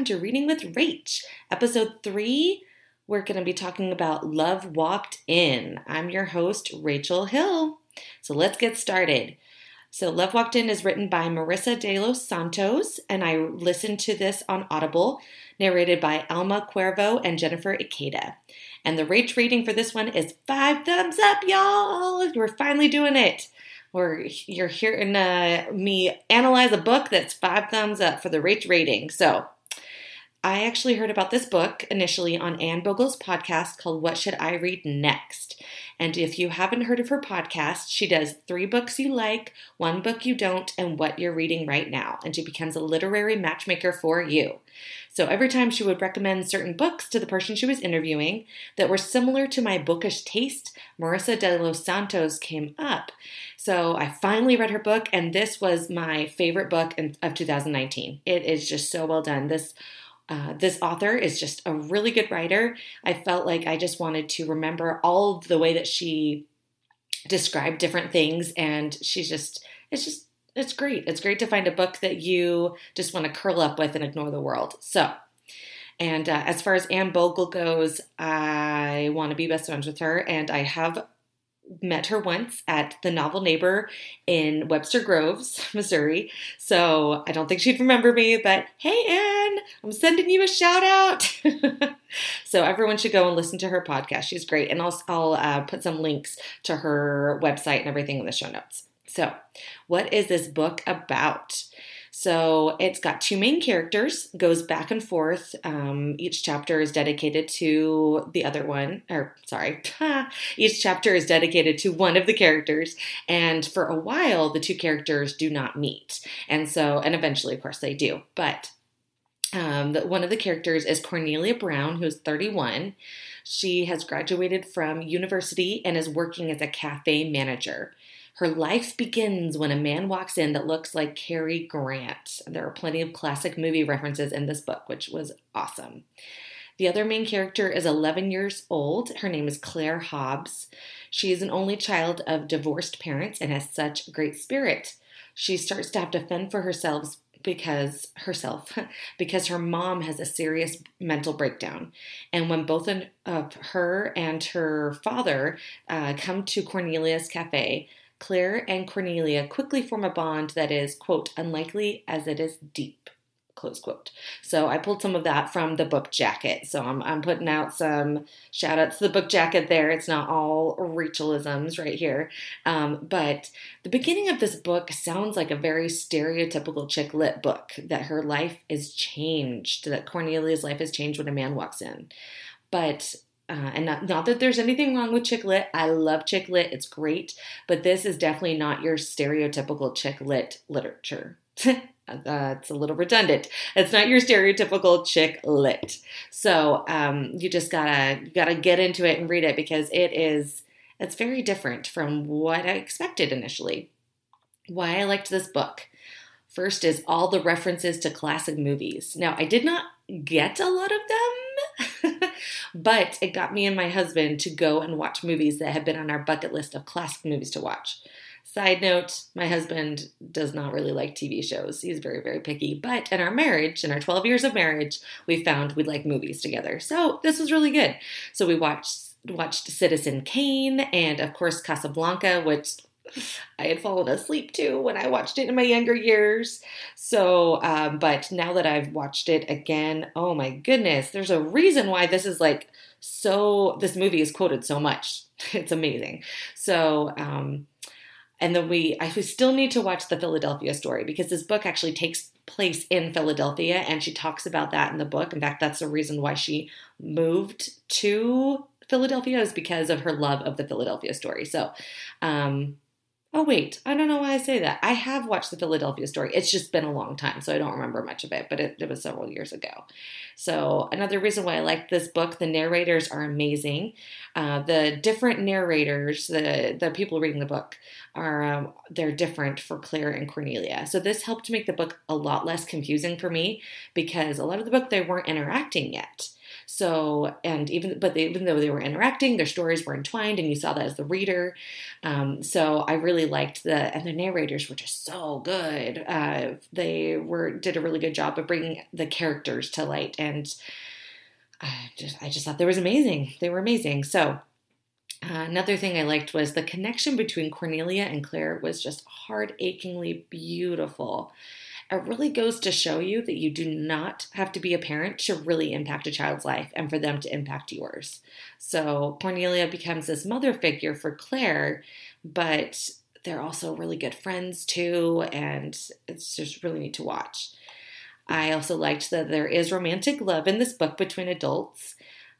Welcome to Reading with Rach, episode three. We're going to be talking about Love Walked In. I'm your host, Rachel Hill. So let's get started. So, Love Walked In is written by Marissa de los Santos, and I listened to this on Audible, narrated by Alma Cuervo and Jennifer Ikeda. And the Rach rating for this one is five thumbs up, y'all. We're finally doing it. Or you're hearing uh, me analyze a book that's five thumbs up for the Rach rating. So, I actually heard about this book initially on Anne Bogel's podcast called What Should I Read Next? And if you haven't heard of her podcast, she does three books you like, one book you don't, and what you're reading right now. And she becomes a literary matchmaker for you. So every time she would recommend certain books to the person she was interviewing that were similar to my bookish taste, Marissa de los Santos came up. So I finally read her book, and this was my favorite book of 2019. It is just so well done. This uh, this author is just a really good writer. I felt like I just wanted to remember all the way that she described different things, and she's just, it's just, it's great. It's great to find a book that you just want to curl up with and ignore the world. So, and uh, as far as Anne Bogel goes, I want to be best friends with her, and I have met her once at the Novel Neighbor in Webster Groves, Missouri. So I don't think she'd remember me, but hey, Anne, I'm sending you a shout out. so everyone should go and listen to her podcast. She's great. And I'll, I'll uh, put some links to her website and everything in the show notes. So, what is this book about? So it's got two main characters, goes back and forth. Um, each chapter is dedicated to the other one, or sorry, each chapter is dedicated to one of the characters. And for a while, the two characters do not meet. And so, and eventually, of course, they do. But um, one of the characters is Cornelia Brown, who's 31. She has graduated from university and is working as a cafe manager. Her life begins when a man walks in that looks like Cary Grant. There are plenty of classic movie references in this book, which was awesome. The other main character is 11 years old. Her name is Claire Hobbs. She is an only child of divorced parents and has such great spirit. She starts to have to fend for herself because herself because her mom has a serious mental breakdown and when both of her and her father uh, come to cornelia's cafe Claire and Cornelia quickly form a bond that is, quote, unlikely as it is deep, close quote. So I pulled some of that from the book jacket. So I'm, I'm putting out some shout outs to the book jacket there. It's not all Rachelisms right here. Um, but the beginning of this book sounds like a very stereotypical chick lit book that her life is changed, that Cornelia's life has changed when a man walks in. But uh, and not, not, that there's anything wrong with chick lit. I love chick lit. It's great. But this is definitely not your stereotypical chick lit literature. uh, it's a little redundant. It's not your stereotypical chick lit. So um, you just gotta you gotta get into it and read it because it is it's very different from what I expected initially. Why I liked this book. First is all the references to classic movies. Now I did not get a lot of them. But it got me and my husband to go and watch movies that had been on our bucket list of classic movies to watch. Side note, my husband does not really like TV shows. He's very, very picky. But in our marriage, in our 12 years of marriage, we found we like movies together. So this was really good. So we watched watched Citizen Kane and of course Casablanca, which I had fallen asleep too when I watched it in my younger years. So, um, but now that I've watched it again, oh my goodness, there's a reason why this is like so, this movie is quoted so much. It's amazing. So, um, and then we, I still need to watch the Philadelphia story because this book actually takes place in Philadelphia and she talks about that in the book. In fact, that's the reason why she moved to Philadelphia is because of her love of the Philadelphia story. So, um, Oh, wait, I don't know why I say that. I have watched the Philadelphia story. It's just been a long time, so I don't remember much of it, but it, it was several years ago. So, another reason why I like this book, the narrators are amazing. Uh, the different narrators, the, the people reading the book, are um, they're different for Claire and Cornelia. So, this helped make the book a lot less confusing for me because a lot of the book they weren't interacting yet. So, and even but they, even though they were interacting, their stories were entwined, and you saw that as the reader. Um, so I really liked the and the narrators were just so good. Uh, they were did a really good job of bringing the characters to light, and I just I just thought they was amazing. They were amazing. So. Uh, another thing I liked was the connection between Cornelia and Claire was just heart achingly beautiful it really goes to show you that you do not have to be a parent to really impact a child's life and for them to impact yours. So Cornelia becomes this mother figure for Claire, but they're also really good friends too, and it's just really neat to watch. I also liked that there is romantic love in this book between adults.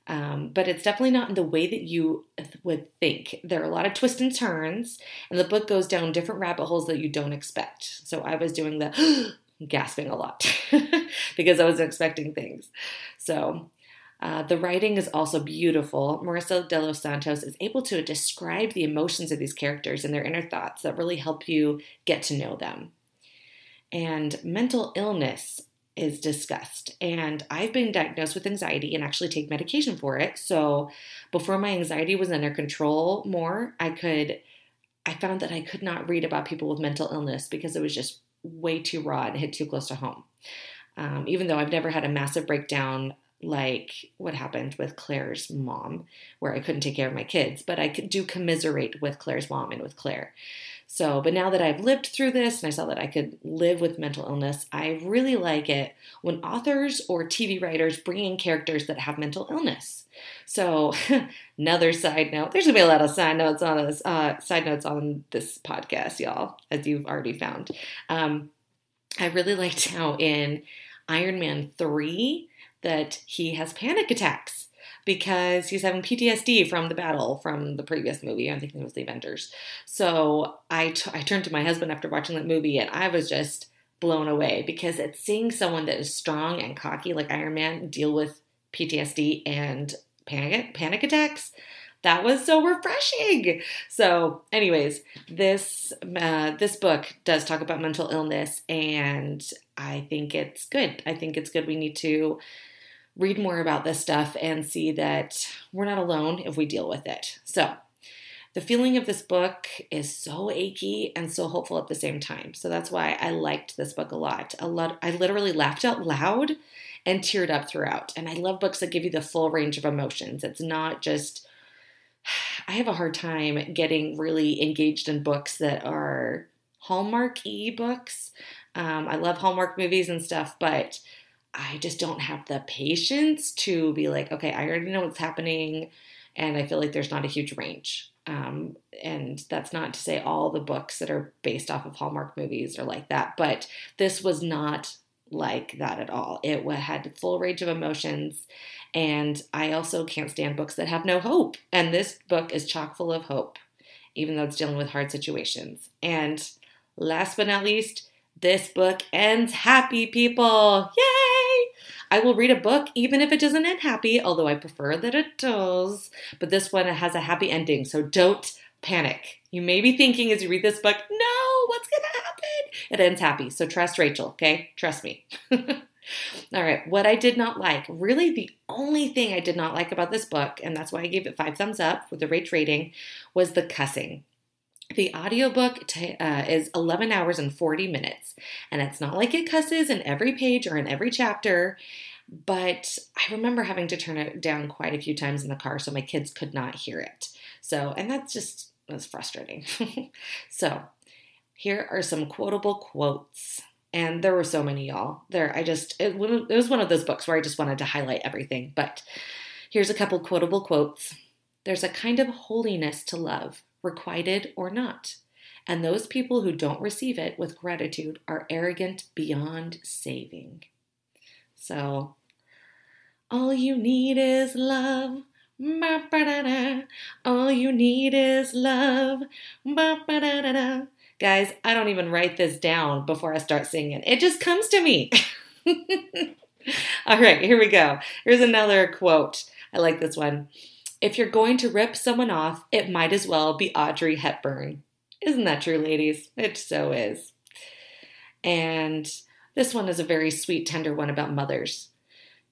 Um, but it's definitely not in the way that you would think. There are a lot of twists and turns, and the book goes down different rabbit holes that you don't expect. So I was doing the gasping a lot because I was expecting things. So uh, the writing is also beautiful. Marissa de los Santos is able to describe the emotions of these characters and their inner thoughts that really help you get to know them. And mental illness is discussed. And I've been diagnosed with anxiety and actually take medication for it. So before my anxiety was under control more, I could, I found that I could not read about people with mental illness because it was just way too raw and hit too close to home. Um, even though I've never had a massive breakdown like what happened with Claire's mom, where I couldn't take care of my kids, but I do commiserate with Claire's mom and with Claire. So, but now that I've lived through this and I saw that I could live with mental illness, I really like it when authors or TV writers bring in characters that have mental illness. So, another side note, there's gonna be a lot of side notes on this, uh, side notes on this podcast, y'all, as you've already found. Um, I really liked how in Iron Man 3 that he has panic attacks because he's having PTSD from the battle from the previous movie. I think it was The Avengers. So I, t- I turned to my husband after watching that movie and I was just blown away because it's seeing someone that is strong and cocky like Iron Man deal with PTSD and panic panic attacks. That was so refreshing. So, anyways, this uh, this book does talk about mental illness, and I think it's good. I think it's good. We need to read more about this stuff and see that we're not alone if we deal with it. So, the feeling of this book is so achy and so hopeful at the same time. So that's why I liked this book a lot. A lot I literally laughed out loud and teared up throughout. And I love books that give you the full range of emotions. It's not just I have a hard time getting really engaged in books that are Hallmark e books. Um, I love Hallmark movies and stuff, but I just don't have the patience to be like, okay, I already know what's happening, and I feel like there's not a huge range. Um, and that's not to say all the books that are based off of Hallmark movies are like that, but this was not like that at all. It had full range of emotions, and I also can't stand books that have no hope. And this book is chock full of hope, even though it's dealing with hard situations. And last but not least, this book ends happy, people. Yay! I will read a book even if it doesn't end happy, although I prefer that it does. But this one has a happy ending, so don't panic. You may be thinking as you read this book, no, what's going to happen? It ends happy, so trust Rachel, okay? Trust me. All right, what I did not like, really the only thing I did not like about this book, and that's why I gave it five thumbs up with the Rach rating, was the cussing. The audiobook t- uh, is 11 hours and 40 minutes, and it's not like it cusses in every page or in every chapter, but I remember having to turn it down quite a few times in the car so my kids could not hear it. So, and that's just was frustrating. so, here are some quotable quotes. And there were so many, y'all. There, I just, it, it was one of those books where I just wanted to highlight everything. But here's a couple quotable quotes. There's a kind of holiness to love requited or not. And those people who don't receive it with gratitude are arrogant beyond saving. So, all you need is love. All you need is love. Guys, I don't even write this down before I start singing. It just comes to me. All right, here we go. Here's another quote. I like this one. If you're going to rip someone off, it might as well be Audrey Hepburn. Isn't that true, ladies? It so is. And this one is a very sweet, tender one about mothers.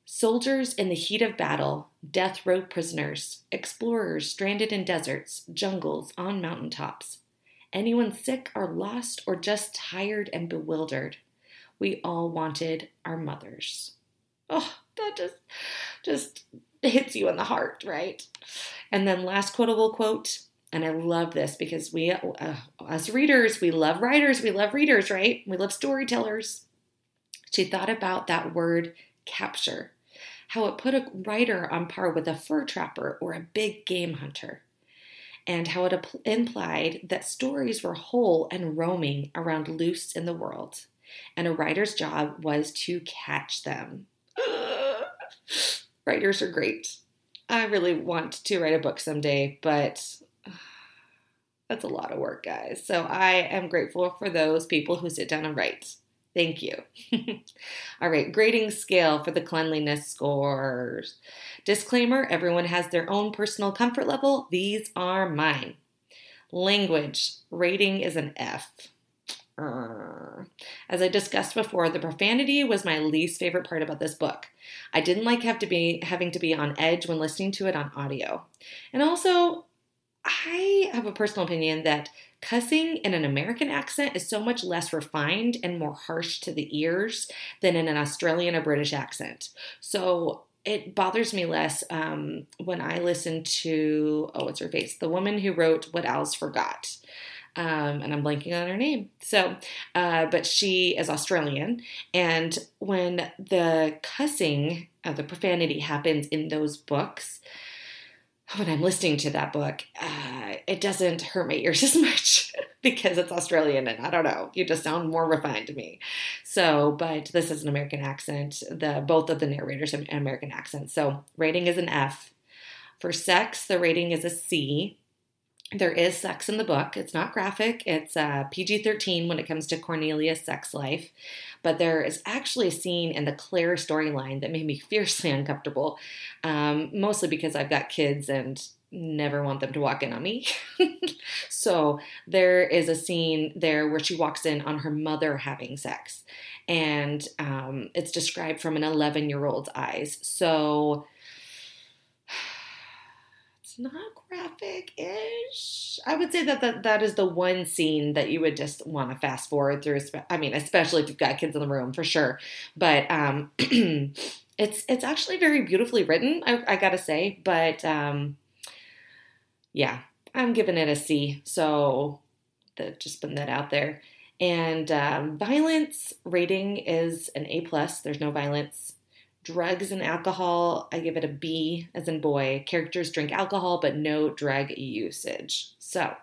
Soldiers in the heat of battle, death row prisoners, explorers stranded in deserts, jungles, on mountaintops. Anyone sick or lost or just tired and bewildered. We all wanted our mothers. Oh, that just just hits you in the heart, right? And then last quotable quote, and I love this because we uh, as readers, we love writers, we love readers, right? We love storytellers. She thought about that word capture how it put a writer on par with a fur trapper or a big game hunter, and how it implied that stories were whole and roaming around loose in the world, and a writer's job was to catch them. Writers are great. I really want to write a book someday, but that's a lot of work, guys. So I am grateful for those people who sit down and write. Thank you. All right, grading scale for the cleanliness scores. Disclaimer everyone has their own personal comfort level. These are mine. Language rating is an F. Uh, as I discussed before, the profanity was my least favorite part about this book. I didn't like have to be having to be on edge when listening to it on audio. And also, I have a personal opinion that cussing in an American accent is so much less refined and more harsh to the ears than in an Australian or British accent. So it bothers me less um, when I listen to, oh, what's her face? The woman who wrote What Alice Forgot. Um, and I'm blanking on her name. So, uh, but she is Australian. And when the cussing, uh, the profanity happens in those books, when I'm listening to that book, uh, it doesn't hurt my ears as much because it's Australian and I don't know, you just sound more refined to me. So, but this is an American accent. The both of the narrators have an American accent. So, rating is an F. For sex, the rating is a C. There is sex in the book. It's not graphic. It's uh, PG 13 when it comes to Cornelia's sex life. But there is actually a scene in the Claire storyline that made me fiercely uncomfortable, um, mostly because I've got kids and never want them to walk in on me. so there is a scene there where she walks in on her mother having sex. And um, it's described from an 11 year old's eyes. So not graphic ish. I would say that, that that is the one scene that you would just want to fast forward through. I mean, especially if you've got kids in the room for sure. But um, it's it's actually very beautifully written. I, I gotta say, but um, yeah, I'm giving it a C. So the, just putting that out there. And um, violence rating is an A plus. There's no violence Drugs and alcohol, I give it a B as in boy. Characters drink alcohol, but no drug usage. So,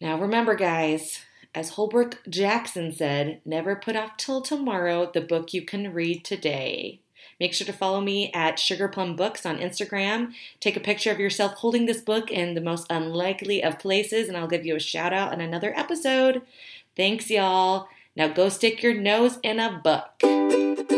now remember, guys, as Holbrook Jackson said, never put off till tomorrow the book you can read today. Make sure to follow me at Sugar Plum Books on Instagram. Take a picture of yourself holding this book in the most unlikely of places, and I'll give you a shout out in another episode. Thanks, y'all. Now go stick your nose in a book.